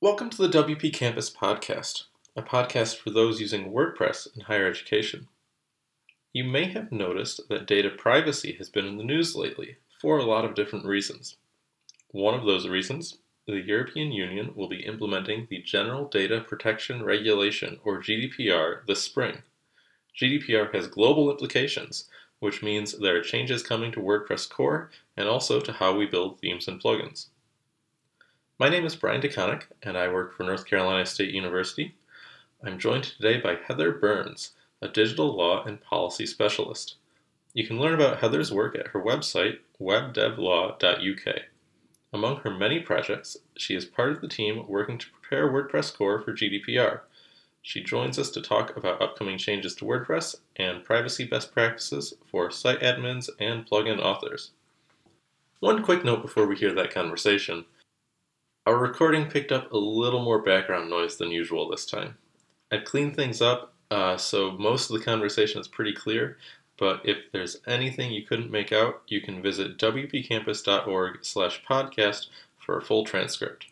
Welcome to the WP Campus Podcast, a podcast for those using WordPress in higher education. You may have noticed that data privacy has been in the news lately for a lot of different reasons. One of those reasons, the European Union will be implementing the General Data Protection Regulation, or GDPR, this spring. GDPR has global implications, which means there are changes coming to WordPress core and also to how we build themes and plugins. My name is Brian DeConinck, and I work for North Carolina State University. I'm joined today by Heather Burns, a digital law and policy specialist. You can learn about Heather's work at her website, webdevlaw.uk. Among her many projects, she is part of the team working to prepare WordPress core for GDPR. She joins us to talk about upcoming changes to WordPress and privacy best practices for site admins and plugin authors. One quick note before we hear that conversation. Our recording picked up a little more background noise than usual this time. I've cleaned things up, uh, so most of the conversation is pretty clear, but if there's anything you couldn't make out, you can visit wpcampus.org slash podcast for a full transcript.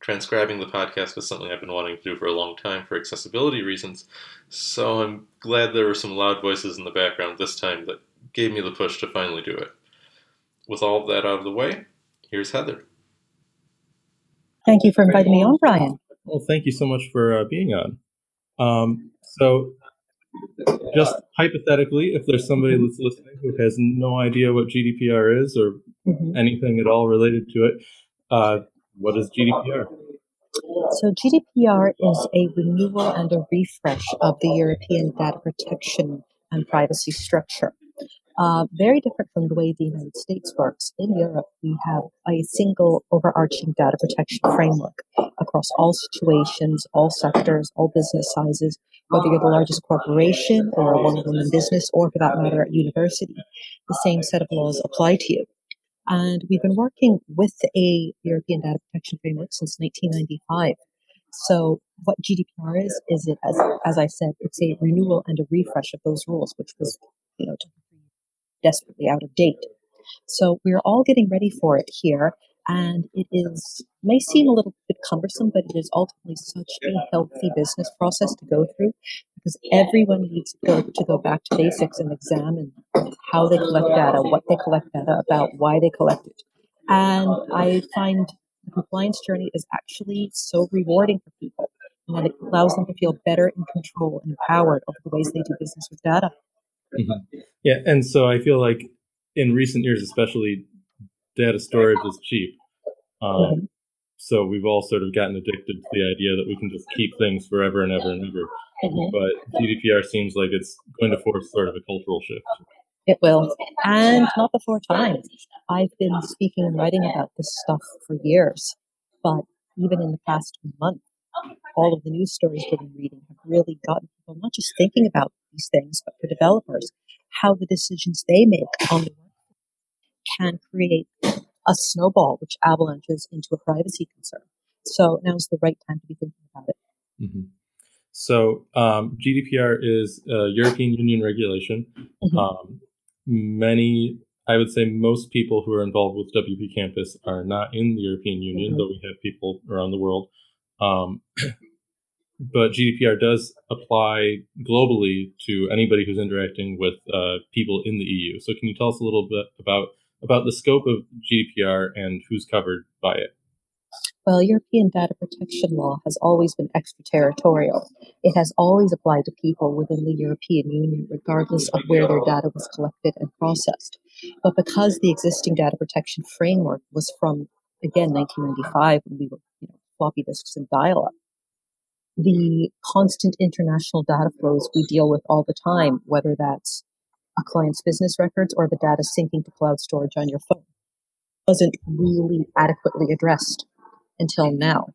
Transcribing the podcast is something I've been wanting to do for a long time for accessibility reasons, so I'm glad there were some loud voices in the background this time that gave me the push to finally do it. With all of that out of the way, here's Heather. Thank you for inviting me on, Brian. Well, thank you so much for uh, being on. Um, so, just hypothetically, if there's somebody that's listening who has no idea what GDPR is or mm-hmm. anything at all related to it, uh, what is GDPR? So, GDPR is a renewal and a refresh of the European data protection and privacy structure. Uh, very different from the way the United States works. In Europe, we have a single overarching data protection framework across all situations, all sectors, all business sizes, whether you're the largest corporation or a one woman business, or for that matter, at university. The same set of laws apply to you. And we've been working with a European data protection framework since 1995. So what GDPR is, is it, as, as I said, it's a renewal and a refresh of those rules, which was, you know, desperately out of date. So we're all getting ready for it here. And it is, may seem a little bit cumbersome, but it is ultimately such a healthy business process to go through because everyone needs to go, to go back to basics and examine how they collect data, what they collect data about, why they collect it. And I find the compliance journey is actually so rewarding for people and that it allows them to feel better in control and empowered over the ways they do business with data. Mm-hmm. Yeah, and so I feel like in recent years, especially, data storage is cheap. Um, mm-hmm. So we've all sort of gotten addicted to the idea that we can just keep things forever and ever and ever. Mm-hmm. But GDPR seems like it's going to force sort of a cultural shift. It will, and not before time. I've been speaking and writing about this stuff for years, but even in the past month, all of the news stories that I'm reading have really gotten people not just thinking about these things, but for developers, how the decisions they make on the work can create a snowball which avalanches into a privacy concern. So now's the right time to be thinking about it. Mm-hmm. So um, GDPR is a European Union regulation. Mm-hmm. Um, many, I would say, most people who are involved with WP Campus are not in the European Union, mm-hmm. though we have people around the world. Um, but GDPR does apply globally to anybody who's interacting with uh, people in the EU. So, can you tell us a little bit about about the scope of GDPR and who's covered by it? Well, European data protection law has always been extraterritorial. It has always applied to people within the European Union, regardless of where their data was collected and processed. But because the existing data protection framework was from, again, 1995, when we were you know, floppy disks and dial up, the constant international data flows we deal with all the time, whether that's a client's business records or the data syncing to cloud storage on your phone, wasn't really adequately addressed until now.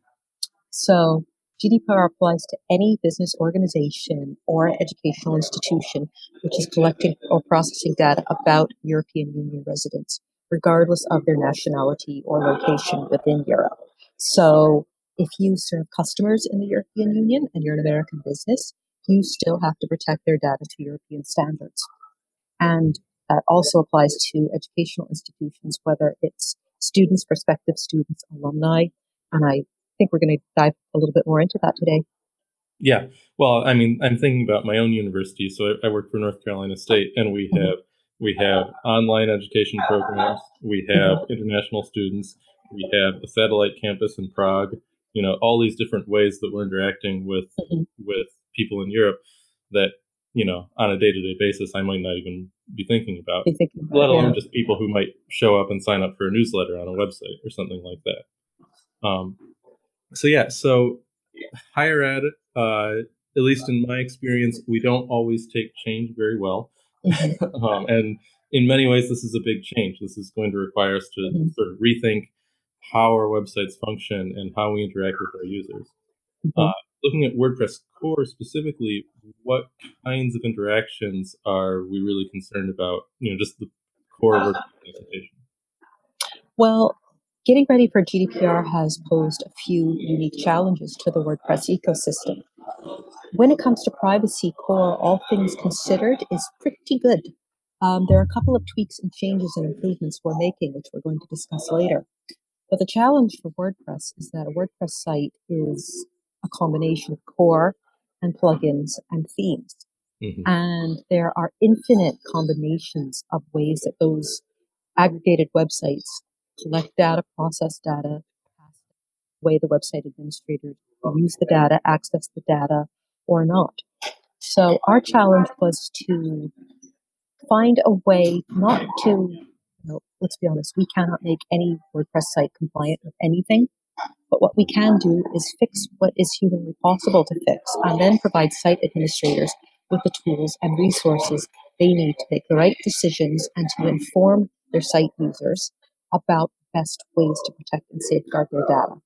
So GDPR applies to any business organization or educational institution which is collecting or processing data about European Union residents, regardless of their nationality or location within Europe. So if you serve customers in the European Union and you're an American business, you still have to protect their data to European standards. And that also applies to educational institutions, whether it's students, prospective students, alumni. And I think we're going to dive a little bit more into that today. Yeah. Well, I mean, I'm thinking about my own university. So I, I work for North Carolina State, and we mm-hmm. have we have online education programs. We have mm-hmm. international students. We have a satellite campus in Prague. You know, all these different ways that we're interacting with mm-hmm. with people in Europe that you know on a day to day basis I might not even be thinking about. Be thinking about let alone yeah. just people who might show up and sign up for a newsletter on a website or something like that. Um, so yeah, so higher ed, uh, at least in my experience, we don't always take change very well. Mm-hmm. um, and in many ways, this is a big change. This is going to require us to mm-hmm. sort of rethink how our websites function and how we interact with our users. Mm-hmm. Uh, looking at WordPress core specifically, what kinds of interactions are we really concerned about? You know, just the core WordPress presentation. Well, getting ready for GDPR has posed a few unique challenges to the WordPress ecosystem. When it comes to privacy, core, all things considered, is pretty good. Um, there are a couple of tweaks and changes and improvements we're making, which we're going to discuss later. But the challenge for WordPress is that a WordPress site is a combination of core and plugins and themes. Mm-hmm. And there are infinite combinations of ways that those aggregated websites collect data, process data, way the website administrators use the data, access the data, or not. So our challenge was to find a way not to, let's be honest, we cannot make any WordPress site compliant with anything. But what we can do is fix what is humanly possible to fix and then provide site administrators with the tools and resources they need to make the right decisions and to inform their site users about the best ways to protect and safeguard their data.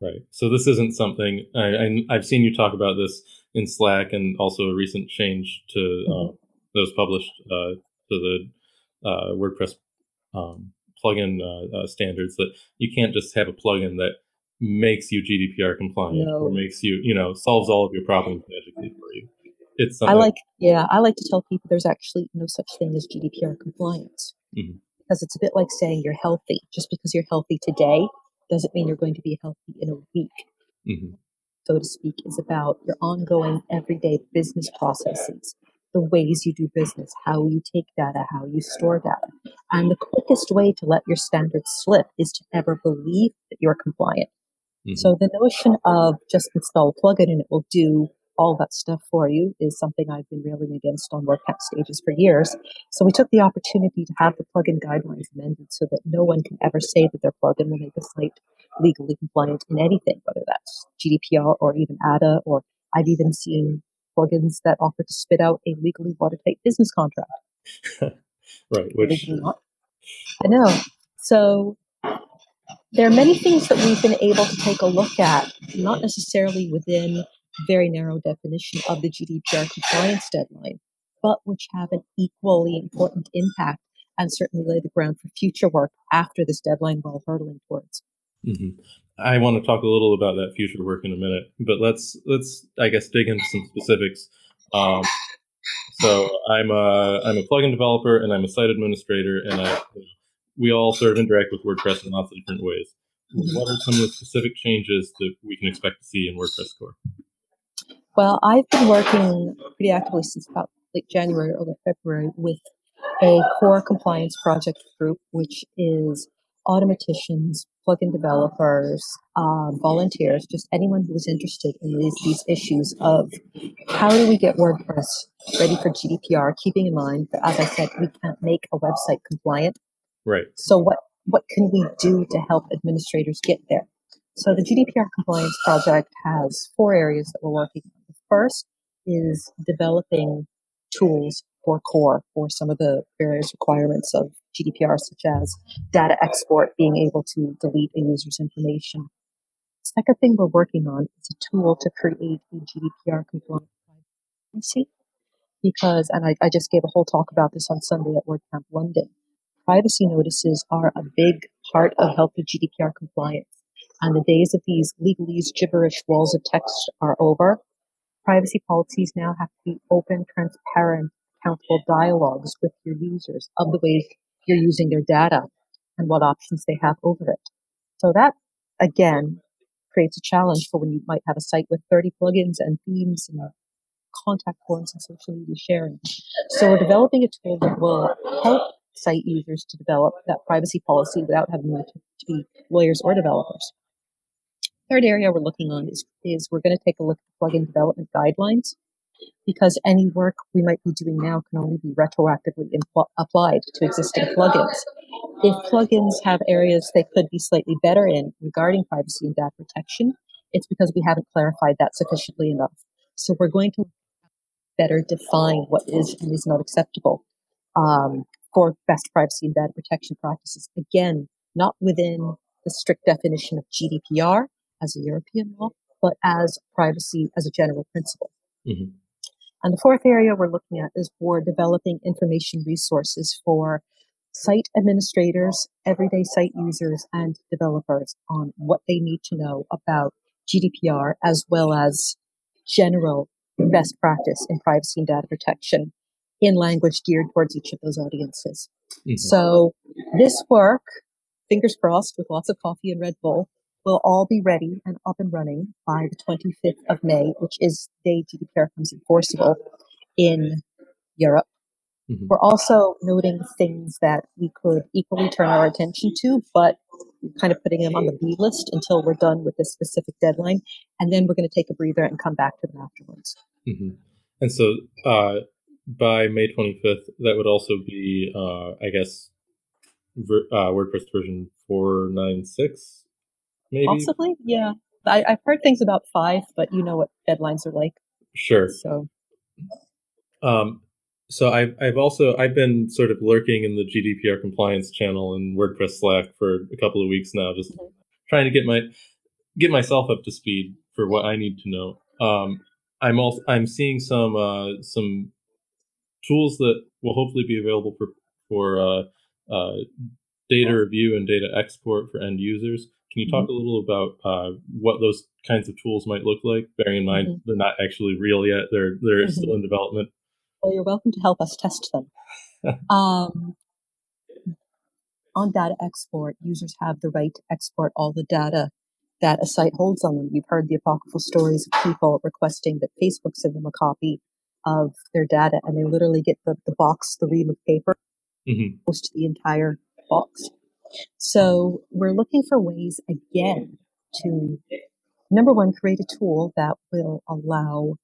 Right. So this isn't something I, I have seen you talk about this in Slack and also a recent change to mm-hmm. uh, that was published uh, to the uh, WordPress um, plugin uh, uh, standards that you can't just have a plugin that makes you GDPR compliant no. or makes you you know solves all of your problems magically for you. It's. I like yeah I like to tell people there's actually no such thing as GDPR compliance mm-hmm. because it's a bit like saying you're healthy just because you're healthy today doesn't mean you're going to be healthy in a week. Mm-hmm. So to speak, is about your ongoing everyday business processes, the ways you do business, how you take data, how you store data. And the quickest way to let your standards slip is to ever believe that you're compliant. Mm-hmm. So the notion of just install a plugin and it will do all that stuff for you is something I've been railing against on WordCamp stages for years. So we took the opportunity to have the plugin guidelines amended so that no one can ever say that their plugin will make a site legally compliant in anything, whether that's GDPR or even ADA, or I've even seen plugins that offer to spit out a legally watertight business contract. right, which I know. So there are many things that we've been able to take a look at, not necessarily within very narrow definition of the GDPR compliance deadline, but which have an equally important impact and certainly lay the ground for future work after this deadline we're all hurtling towards. Mm-hmm. I want to talk a little about that future work in a minute, but let's let's I guess dig into some specifics. Um, so I'm a I'm a plugin developer and I'm a site administrator, and I, we all sort of interact with WordPress in lots of different ways. What are some of the specific changes that we can expect to see in WordPress core? Well, I've been working pretty actively since about late January, early February with a core compliance project group, which is Automatticians, plugin developers, um, volunteers, just anyone who is interested in these, these issues of how do we get WordPress ready for GDPR, keeping in mind that, as I said, we can't make a website compliant. Right. So what, what can we do to help administrators get there? So the GDPR compliance project has four areas that we're working on The first is developing tools for core for some of the various requirements of GDPR, such as data export, being able to delete a user's information. Second thing we're working on is a tool to create a GDPR compliant privacy. Because, and I, I just gave a whole talk about this on Sunday at WordCamp London, privacy notices are a big part of healthy GDPR compliance. And the days of these legalese gibberish walls of text are over privacy policies now have to be open, transparent, accountable dialogues with your users of the ways you're using their data and what options they have over it. So that, again, creates a challenge for when you might have a site with 30 plugins and themes and contact forms and social media sharing. So we're developing a tool that will help site users to develop that privacy policy without having to, be lawyers or developers. Third area we're looking on is, is we're going to take a look at plugin development guidelines because any work we might be doing now can only be retroactively applied to existing plugins. If plugins have areas they could be slightly better in regarding privacy and data protection, it's because we haven't clarified that sufficiently enough. So we're going to better define what is and is not acceptable um, for best privacy and data protection practices. Again, not within the strict definition of GDPR as a European law, but as privacy as a general principle. Mm-hmm. And the fourth area we're looking at is for developing information resources for site administrators, everyday site users, and developers on what they need to know about GDPR as well as general best practice in privacy and data protection in language geared towards each of those audiences. Mm-hmm. So this work, fingers crossed with lots of coffee and Red Bull, will all be ready and up and running by the 25th of May, which is the day GDPR becomes enforceable in Europe. Mm-hmm. We're also noting things that we could equally turn our attention to, but kind of putting them on the B list until we're done with this specific deadline. And then we're going to take a breather and come back to them afterwards. Mm-hmm. And so uh, by May 25th, that would also be, uh, I guess, ver- uh, WordPress version 496, maybe? Possibly, yeah. I, I've heard things about five, but you know what deadlines are like. Sure. So, um, so I've I've also I've been sort of lurking in the GDPR compliance channel in WordPress Slack for a couple of weeks now, just mm-hmm. trying to get my get myself up to speed for what I need to know. Um, I'm also I'm seeing some uh, some tools that will hopefully be available for for uh, uh, data review and data export for end users. Can you talk mm-hmm. a little about uh, what those kinds of tools might look like? Bearing in mind mm-hmm. they're not actually real yet; they're they're mm-hmm. still in development. Well, you're welcome to help us test them. um, on data export, users have the right to export all the data that a site holds on them. You've heard the apocryphal stories of people requesting that Facebook send them a copy of their data, and they literally get the, the box, the ream of paper, mm-hmm. post the entire box. So we're looking for ways again to number one, create a tool that will allow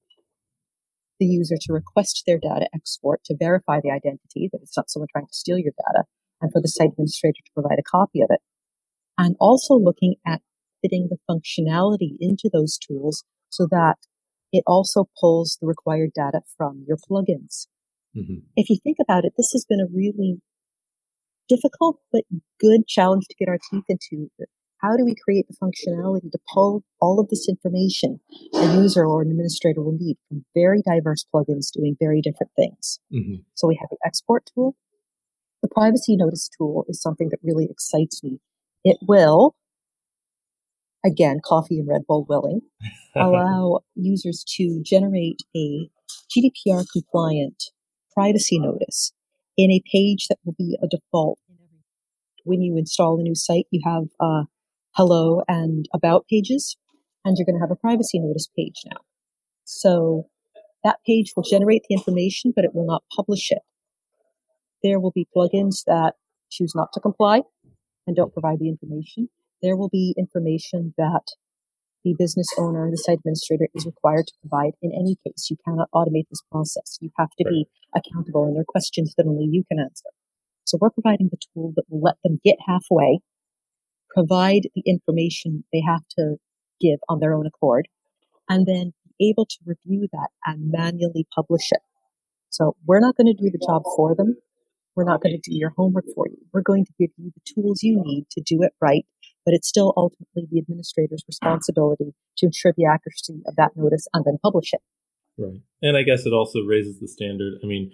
the user to request their data export to verify the identity that it's not someone trying to steal your data and for the site administrator to provide a copy of it. And also looking at fitting the functionality into those tools so that it also pulls the required data from your plugins. Mm-hmm. If you think about it, this has been a really difficult but good challenge to get our teeth into. How do we create the functionality to pull all of this information a user or an administrator will need from very diverse plugins doing very different things? Mm-hmm. So we have the export tool. The privacy notice tool is something that really excites me. It will again, coffee and Red Bull willing, allow users to generate a GDPR compliant privacy notice in a page that will be a default. When you install a new site, you have uh, hello and about pages, and you're going to have a privacy notice page now. So that page will generate the information, but it will not publish it. There will be plugins that choose not to comply and don't provide the information there will be information that the business owner, the site administrator is required to provide in any case. You cannot automate this process. You have to right. be accountable and there are questions that only you can answer. So we're providing the tool that will let them get halfway, provide the information they have to give on their own accord, and then be able to review that and manually publish it. So we're not going to do the job for them. We're not going to do your homework for you. We're going to give you the tools you need to do it right but it's still ultimately the administrator's responsibility to ensure the accuracy of that notice and then publish it. Right. And I guess it also raises the standard. I mean,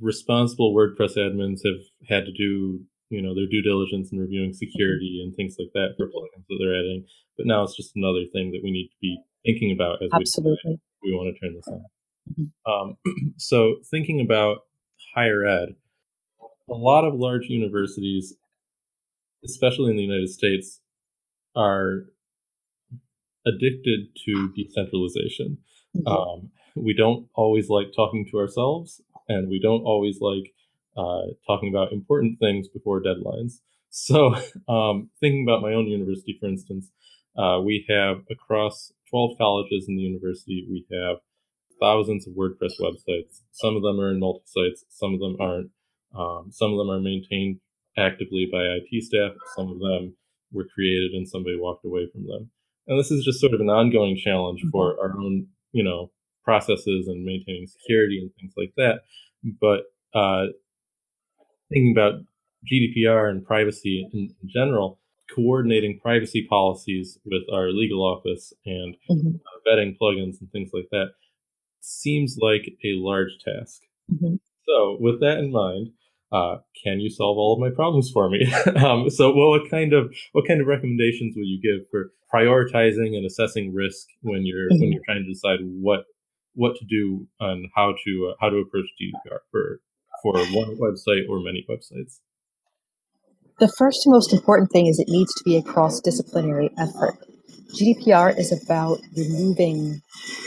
responsible WordPress admins have had to do, you know, their due diligence in reviewing security and things like that for plugins that they're adding. But now it's just another thing that we need to be thinking about as Absolutely. we, we want to turn this on. Mm-hmm. Um, so thinking about higher ed, a lot of large universities especially in the United States, are addicted to decentralization. Mm-hmm. Um, we don't always like talking to ourselves, and we don't always like uh, talking about important things before deadlines. So, um, thinking about my own university, for instance, uh, we have across 12 colleges in the university, we have thousands of WordPress websites. Some of them are in multi sites, some of them aren't. Um, some of them are maintained actively by IT staff, some of them were created and somebody walked away from them. And this is just sort of an ongoing challenge mm-hmm. for our own, you know, processes and maintaining security and things like that. But uh, thinking about GDPR and privacy in, in, general, coordinating privacy policies with our legal office and mm-hmm. uh, vetting plugins and things like that seems like a large task. Mm-hmm. So, with that in mind, uh, can you solve all of my problems for me? um, so, well, what kind of what kind of recommendations would you give for prioritizing and assessing risk when you're mm-hmm. when you're trying to decide what what to do and how to uh, how to approach GDPR for for one website or many websites? The first and most important thing is it needs to be a cross disciplinary effort. GDPR is about removing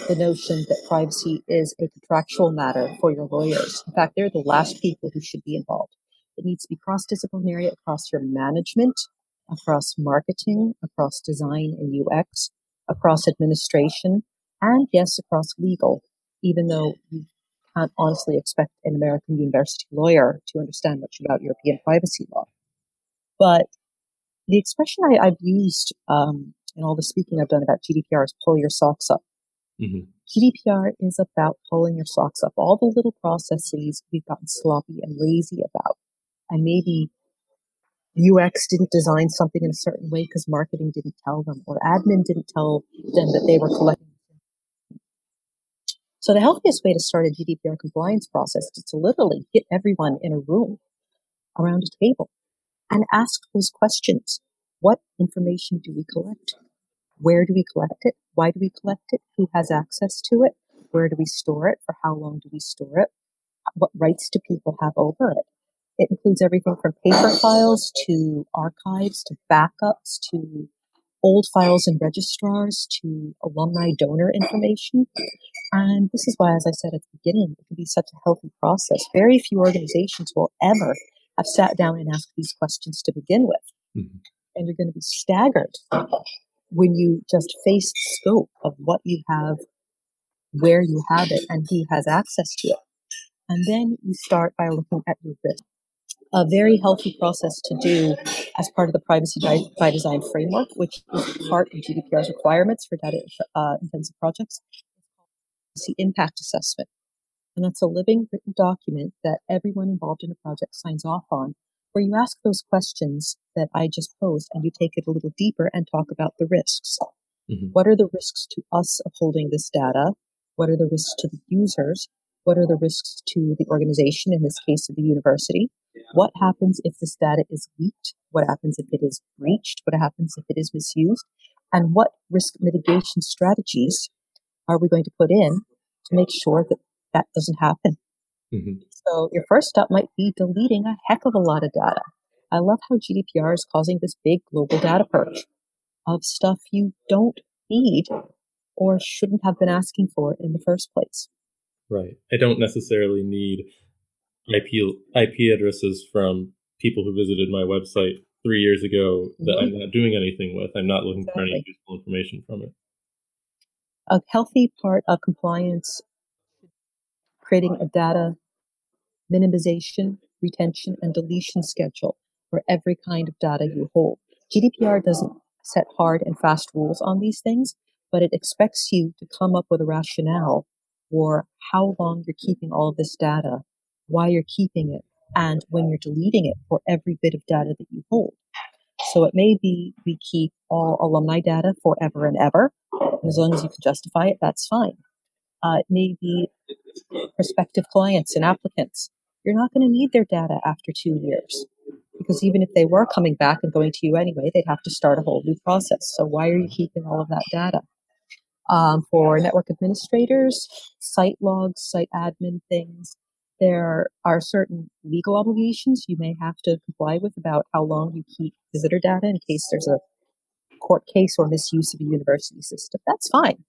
the notion that privacy is a contractual matter for your lawyers. In fact, they're the last people who should be involved. It needs to be cross disciplinary across your management, across marketing, across design and UX, across administration, and yes, across legal, even though you can't honestly expect an American university lawyer to understand much about European privacy law. But the expression I, have used um, in all the speaking I've done about GDPR is pull your socks up. Mm-hmm. GDPR is about pulling your socks up. All the little processes we've gotten sloppy and lazy about. And maybe UX didn't design something in a certain way because marketing didn't tell them, or admin didn't tell them that they were collecting. So the healthiest way to start a GDPR compliance process is to literally get everyone in a room around a table and ask those questions. What information do we collect? Where do we collect it? Why do we collect it? Who has access to it? Where do we store it? For how long do we store it? What rights do people have over it? It includes everything from paper files to archives to backups to old files and registrars to alumni donor information. And this is why, as I said at the beginning, it can be such a healthy process. Very few organizations will ever have sat down and asked these questions to begin with. Mm-hmm. And you're going to be staggered when you just face the scope of what you have, where you have it, and who has access to it. And then you start by looking at your risk. A very healthy process to do as part of the privacy by, design framework, which is part of GDPR's requirements for data uh, intensive projects, is the impact assessment. And that's a living written document that everyone involved in a project signs off on where you ask those questions that I just posed and you take it a little deeper and talk about the risks. Mm-hmm. What are the risks to us of holding this data? What are the risks to the users? What are the risks to the organization, in this case of the university? What happens if this data is leaked? What happens if it is breached? What happens if it is misused? And what risk mitigation strategies are we going to put in to make sure that that doesn't happen? Mm-hmm. So your first step might be deleting a heck of a lot of data. I love how GDPR is causing this big global data purge of stuff you don't need or shouldn't have been asking for in the first place. Right. I don't necessarily need IP IP addresses from people who visited my website three years ago that mm-hmm. I'm not doing anything with. I'm not looking exactly. for any useful information from it. A healthy part of compliance, creating a data minimization, retention, and deletion schedule for every kind of data you hold. GDPR doesn't set hard and fast rules on these things, but it expects you to come up with a rationale for how long you're keeping all of this data, why you're keeping it, and when you're deleting it for every bit of data that you hold. So it may be we keep all alumni data forever and ever. And as long as you can justify it, that's fine. Uh, it may be prospective clients and applicants you're not going to need their data after two years. Because even if they were coming back and going to you anyway, they'd have to start a whole new process. So why are you keeping all of that data? Um, for network administrators, site logs, site admin things, there are certain legal obligations you may have to comply with about how long you keep visitor data in case there's a court case or misuse of a university system. That's fine.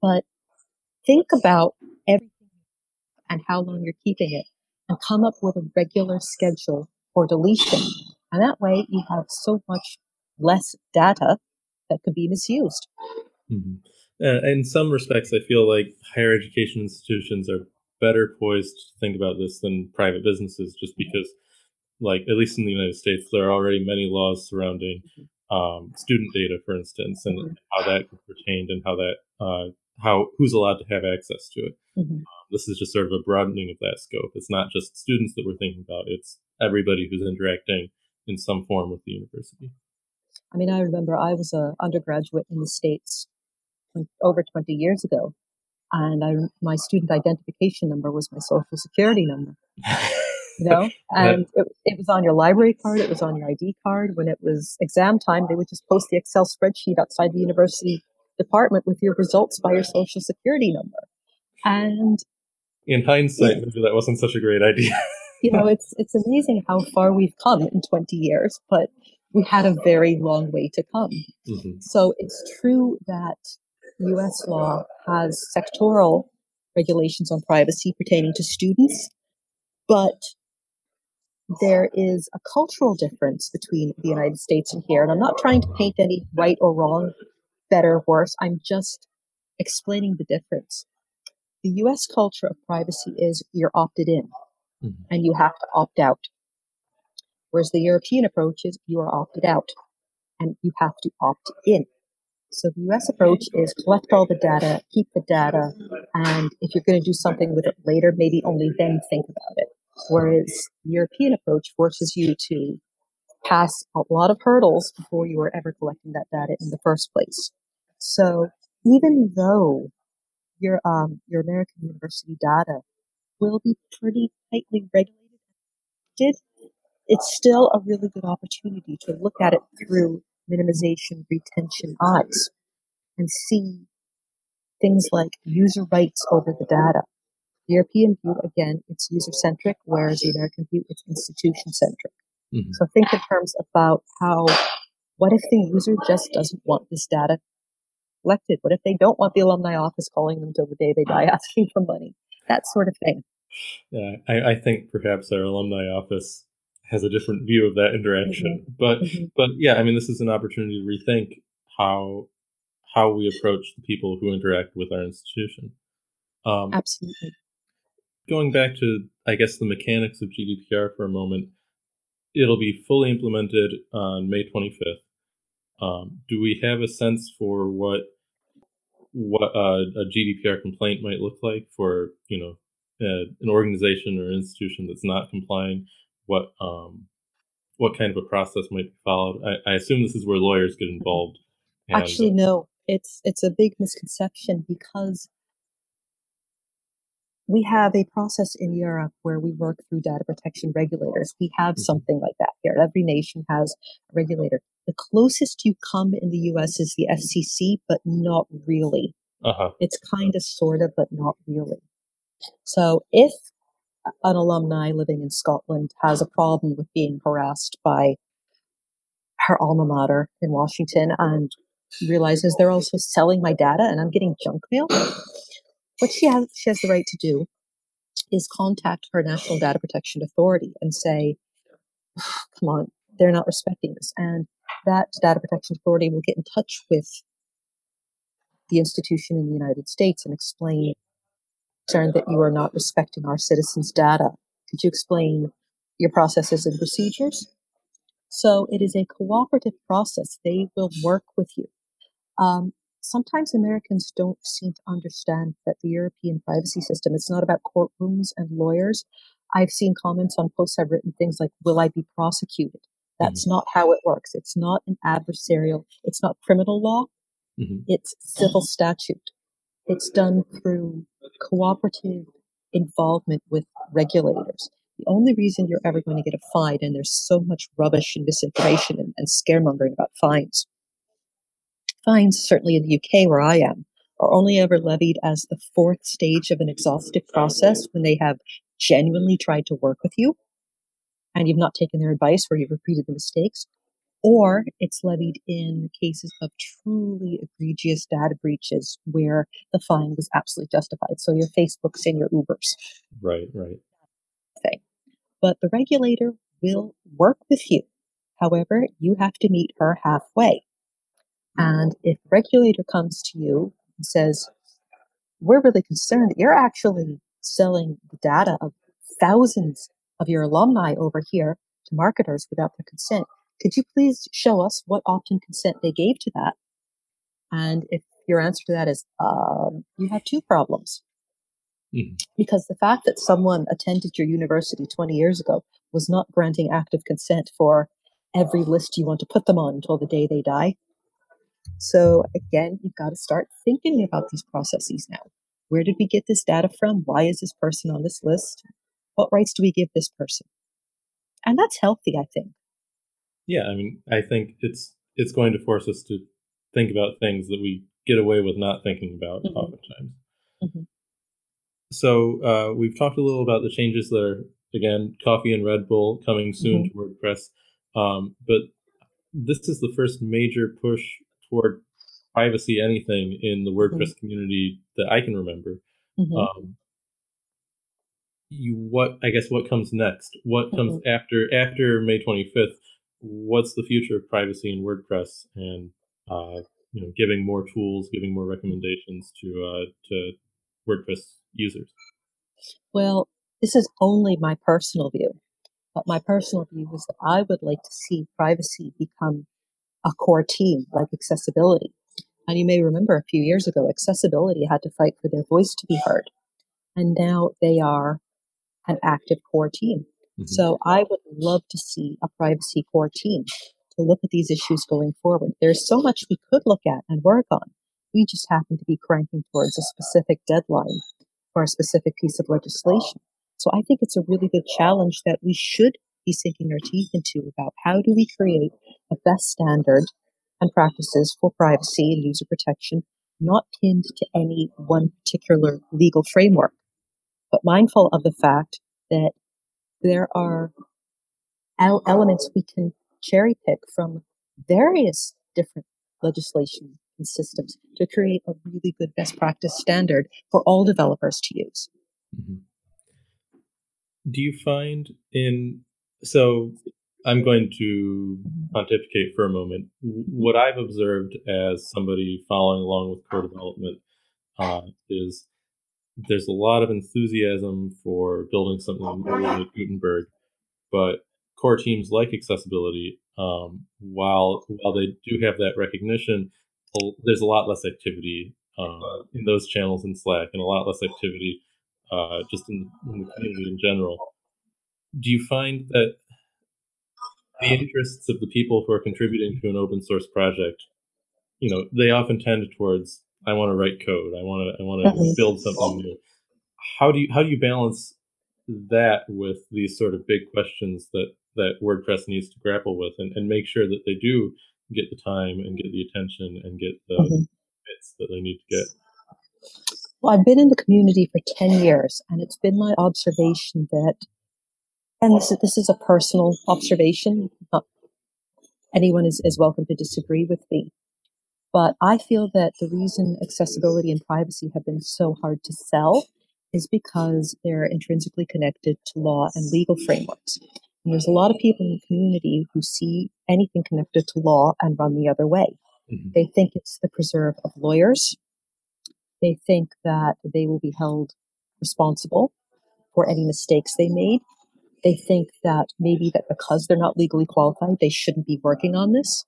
But think about everything and how long you're keeping it and come up with a regular schedule for deletion. And that way you have so much less data that could be misused. Mm-hmm. Uh, in some respects, I feel like higher education institutions are better poised to think about this than private businesses, just because, like at least in the United States, there are already many laws surrounding um, student data, for instance, and mm-hmm. how that retained and how that uh, how who's allowed to have access to it. Mm-hmm. This is just sort of a broadening of that scope. It's not just students that we're thinking about; it's everybody who's interacting in some form with the university. I mean, I remember I was an undergraduate in the states over 20 years ago, and I, my student identification number was my social security number. you know, and it, it was on your library card, it was on your ID card. When it was exam time, they would just post the Excel spreadsheet outside the university department with your results by your social security number. And in hindsight, maybe that wasn't such a great idea. you know, it's it's amazing how far we've come in 20 years, but we had a very long way to come. Mm-hmm. So it's true that US law has sectoral regulations on privacy pertaining to students, but there is a cultural difference between the United States and here. And I'm not trying to paint any right or wrong, better, or worse. I'm just explaining the difference. The US culture of privacy is you're opted in mm-hmm. and you have to opt out. Whereas the European approach is you are opted out and you have to opt in. So the US approach is collect all the data, keep the data, and if you're going to do something with it later, maybe only then think about it. Whereas the European approach forces you to pass a lot of hurdles before you are ever collecting that data in the first place. So even though your um, your American university data will be pretty tightly regulated, Did it's still a really good opportunity to look at it through minimization retention eyes and see things like user rights over the data. The European view, again, it's user centric, whereas the American view, it's institution centric. Mm-hmm. So think in terms about how, what if the user just doesn't want this data collected? What if they don't want the alumni office calling them till the day they die asking for money? That sort of thing. Yeah, I, I think perhaps our alumni office has a different view of that interaction. Mm-hmm. But mm-hmm. but yeah, I mean, this is an opportunity to rethink how how we approach the people who interact with our institution. Um, Absolutely. Going back to, I guess, the mechanics of GDPR for a moment, it'll be fully implemented on May 25th. Um, do we have a sense for what what uh, a GDPR complaint might look like for you know uh, an organization or institution that's not complying? what um, what kind of a process might be followed? I, I assume this is where lawyers get involved. And, Actually, no. It's it's a big misconception because we have a process in Europe where we work through data protection regulators. We have mm-hmm. something like that here. Every nation has a regulator. The closest you come in the US is the FCC, but not really. Uh-huh. It's kind of, sort of, but not really. So if an alumni living in Scotland has a problem with being harassed by her alma mater in Washington and realizes they're also selling my data and I'm getting junk mail. What she has she has the right to do is contact her National Data Protection Authority and say, come on, they're not respecting this. And that Data Protection Authority will get in touch with the institution in the United States and explain concerned that you are not respecting our citizens' data. Could you explain your processes and procedures? So it is a cooperative process. They will work with you. Um, sometimes Americans don't seem to understand that the European privacy system, it's not about courtrooms and lawyers. I've seen comments on posts I've written things like, will I be prosecuted? That's mm-hmm. not how it works. It's not an adversarial, it's not criminal law. Mm-hmm. It's civil statute. It's done through cooperative involvement with regulators. The only reason you're ever going to get a fine, and there's so much rubbish and misinformation and, and scaremongering about fines. Fines, certainly in the UK where I am, are only ever levied as the fourth stage of an exhaustive process when they have genuinely tried to work with you and you've not taken their advice or you've repeated the mistakes, or mm-hmm. it's levied in cases of truly egregious data breaches where the fine was absolutely justified. So your Facebooks and your Ubers. Right, right. Thing. But the regulator will work with you. However, you have to meet her halfway. And mm-hmm. if the regulator comes to you and says, we're really concerned that you're actually selling the data of thousands of your alumni over here to marketers without their consent. Could you please show us what opt-in consent they gave to that? And if your answer to that is, um, you have two problems. Mm-hmm. Because the fact that someone attended your university 20 years ago was not granting active consent for every list you want to put them on until the day they die. So again, you've got to start thinking about these processes now. Where did we get this data from? Why is this person on this list? What rights do we give this person? And that's healthy, I think. Yeah, I mean, I think it's it's going to force us to think about things that we get away with not thinking about mm-hmm. oftentimes. Mm-hmm. So uh, we've talked a little about the changes that are again coffee and Red Bull coming soon mm-hmm. to WordPress, um, but this is the first major push toward privacy anything in the WordPress mm-hmm. community that I can remember. Mm-hmm. Um, you what I guess what comes next? What comes mm-hmm. after after May 25th? What's the future of privacy in WordPress and uh, you know giving more tools, giving more recommendations to uh, to WordPress users? Well, this is only my personal view, but my personal view is that I would like to see privacy become a core team like accessibility. And you may remember a few years ago, accessibility had to fight for their voice to be heard. And now they are an active core team. Mm-hmm. So I would love to see a privacy core team to look at these issues going forward. There's so much we could look at and work on. We just happen to be cranking towards a specific deadline for a specific piece of legislation. So I think it's a really good challenge that we should be sinking our teeth into about how do we create a best standard and practices for privacy and user protection, not pinned to any one particular legal framework, but mindful of the fact that there are elements we can cherry pick from various different legislation and systems to create a really good best practice standard for all developers to use. Mm-hmm. Do you find in so I'm going to pontificate for a moment. What I've observed as somebody following along with core development uh, is there's a lot of enthusiasm for building something like Gutenberg, but core teams like accessibility, um, while while they do have that recognition, there's a lot less activity uh, in those channels in Slack, and a lot less activity uh, just in, in the community in general. Do you find that the interests of the people who are contributing to an open source project, you know, they often tend towards I want to write code, I want to I want to mm-hmm. build something new. How do you how do you balance that with these sort of big questions that that WordPress needs to grapple with and, and make sure that they do get the time and get the attention and get the mm-hmm. bits that they need to get? Well, I've been in the community for 10 years, and it's been my observation that and this is, this is a personal observation. Not anyone is, is welcome to disagree with me. But I feel that the reason accessibility and privacy have been so hard to sell is because they're intrinsically connected to law and legal frameworks. And there's a lot of people in the community who see anything connected to law and run the other way. Mm-hmm. They think it's the preserve of lawyers. They think that they will be held responsible for any mistakes they made. They think that maybe that because they're not legally qualified, they shouldn't be working on this.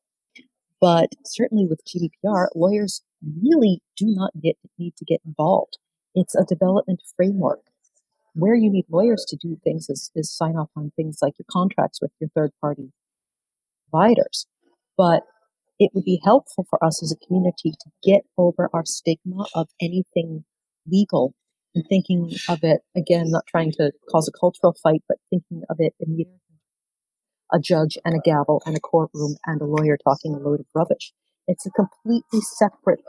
But certainly with GDPR, lawyers really do not get, need to get involved. It's a development framework. Where you need lawyers to do things is, is sign off on things like your contracts with your third party providers. But it would be helpful for us as a community to get over our stigma of anything legal and thinking of it again, not trying to cause a cultural fight, but thinking of it immediately a judge and a gavel and a courtroom and a lawyer talking a load of rubbish. It's a completely separate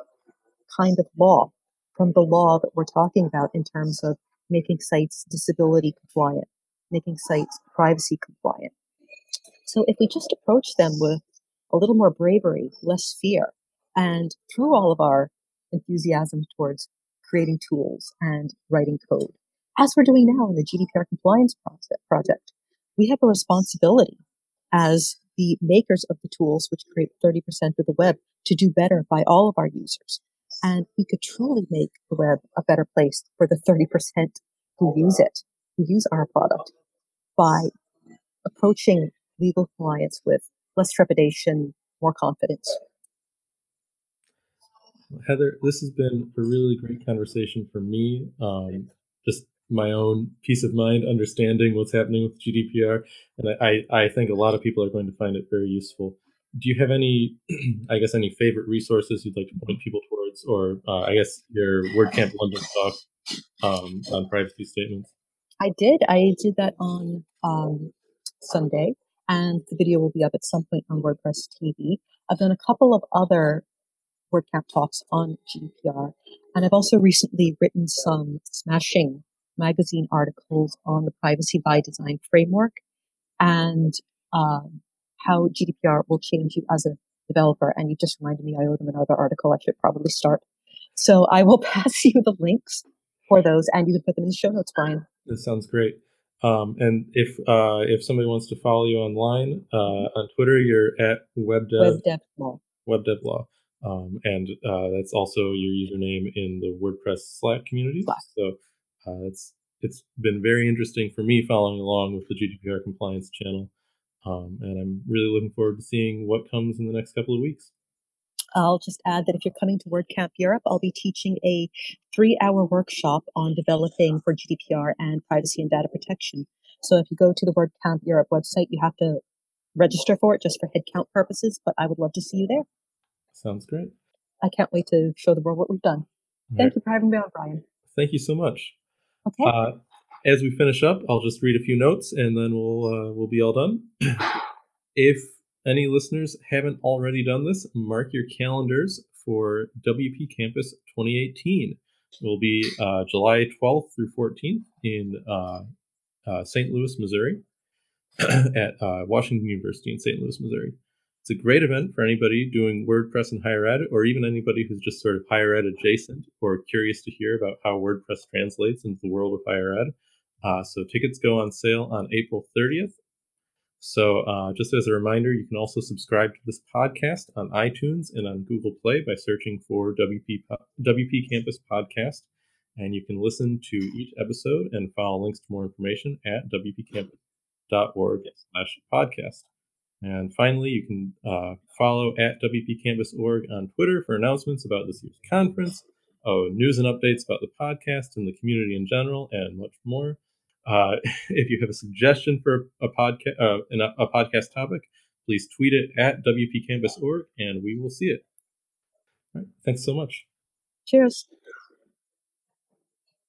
kind of law from the law that we're talking about in terms of making sites disability compliant, making sites privacy compliant. So if we just approach them with a little more bravery, less fear. And through all of our enthusiasm towards creating tools and writing code, as we're doing now in the GDPR compliance project, we have a responsibility as the makers of the tools, which create 30% of the web, to do better by all of our users. And we could truly make the web a better place for the 30% who use it, who use our product by approaching legal compliance with less trepidation, more confidence. Heather, this has been a really great conversation for me. Um, just my own peace of mind, understanding what's happening with GDPR, and I, I think a lot of people are going to find it very useful. Do you have any, I guess, any favorite resources you'd like to point people towards, or uh, I guess your WordCamp London talk um, on privacy statements? I did. I did that on um, Sunday, and the video will be up at some point on WordPress TV. I've done a couple of other WordCamp talks on GDPR, and I've also recently written some smashing magazine articles on the privacy by design framework and um, how GDPR will change you as a developer. And you just reminded me I owe them another article. I should probably start. So I will pass you the links for those, and you can put them in the show notes, Brian. That sounds great. Um, and if uh, if somebody wants to follow you online uh, on Twitter, you're at webdev webdev webdevlaw, um, and uh, that's also your username in the WordPress Slack community. Slack. So uh, it's it's been very interesting for me following along with the GDPR compliance channel, um, and I'm really looking forward to seeing what comes in the next couple of weeks. I'll just add that if you're coming to WordCamp Europe, I'll be teaching a three hour workshop on developing for GDPR and privacy and data protection. So if you go to the WordCamp Europe website, you have to register for it just for headcount purposes, but I would love to see you there. Sounds great. I can't wait to show the world what we've done. All Thank right. you for having me on, Brian. Thank you so much. Okay. Uh, as we finish up, I'll just read a few notes and then we'll uh, we'll be all done. if any listeners haven't already done this, mark your calendars for WP Campus 2018. It will be uh, July 12th through 14th in uh, uh, St. Louis, Missouri, at uh, Washington University in St. Louis, Missouri. It's a great event for anybody doing WordPress in higher ed, or even anybody who's just sort of higher ed adjacent or curious to hear about how WordPress translates into the world of higher ed. Uh, so tickets go on sale on April 30th so, uh, just as a reminder, you can also subscribe to this podcast on iTunes and on Google Play by searching for WP, WP Campus Podcast. And you can listen to each episode and follow links to more information at wpcampus.org slash podcast. And finally, you can uh, follow at WP on Twitter for announcements about this year's conference, oh, news and updates about the podcast and the community in general, and much more. Uh, if you have a suggestion for a podcast, uh, a podcast topic, please tweet it at WPCampus.org and we will see it. Thanks so much. Cheers.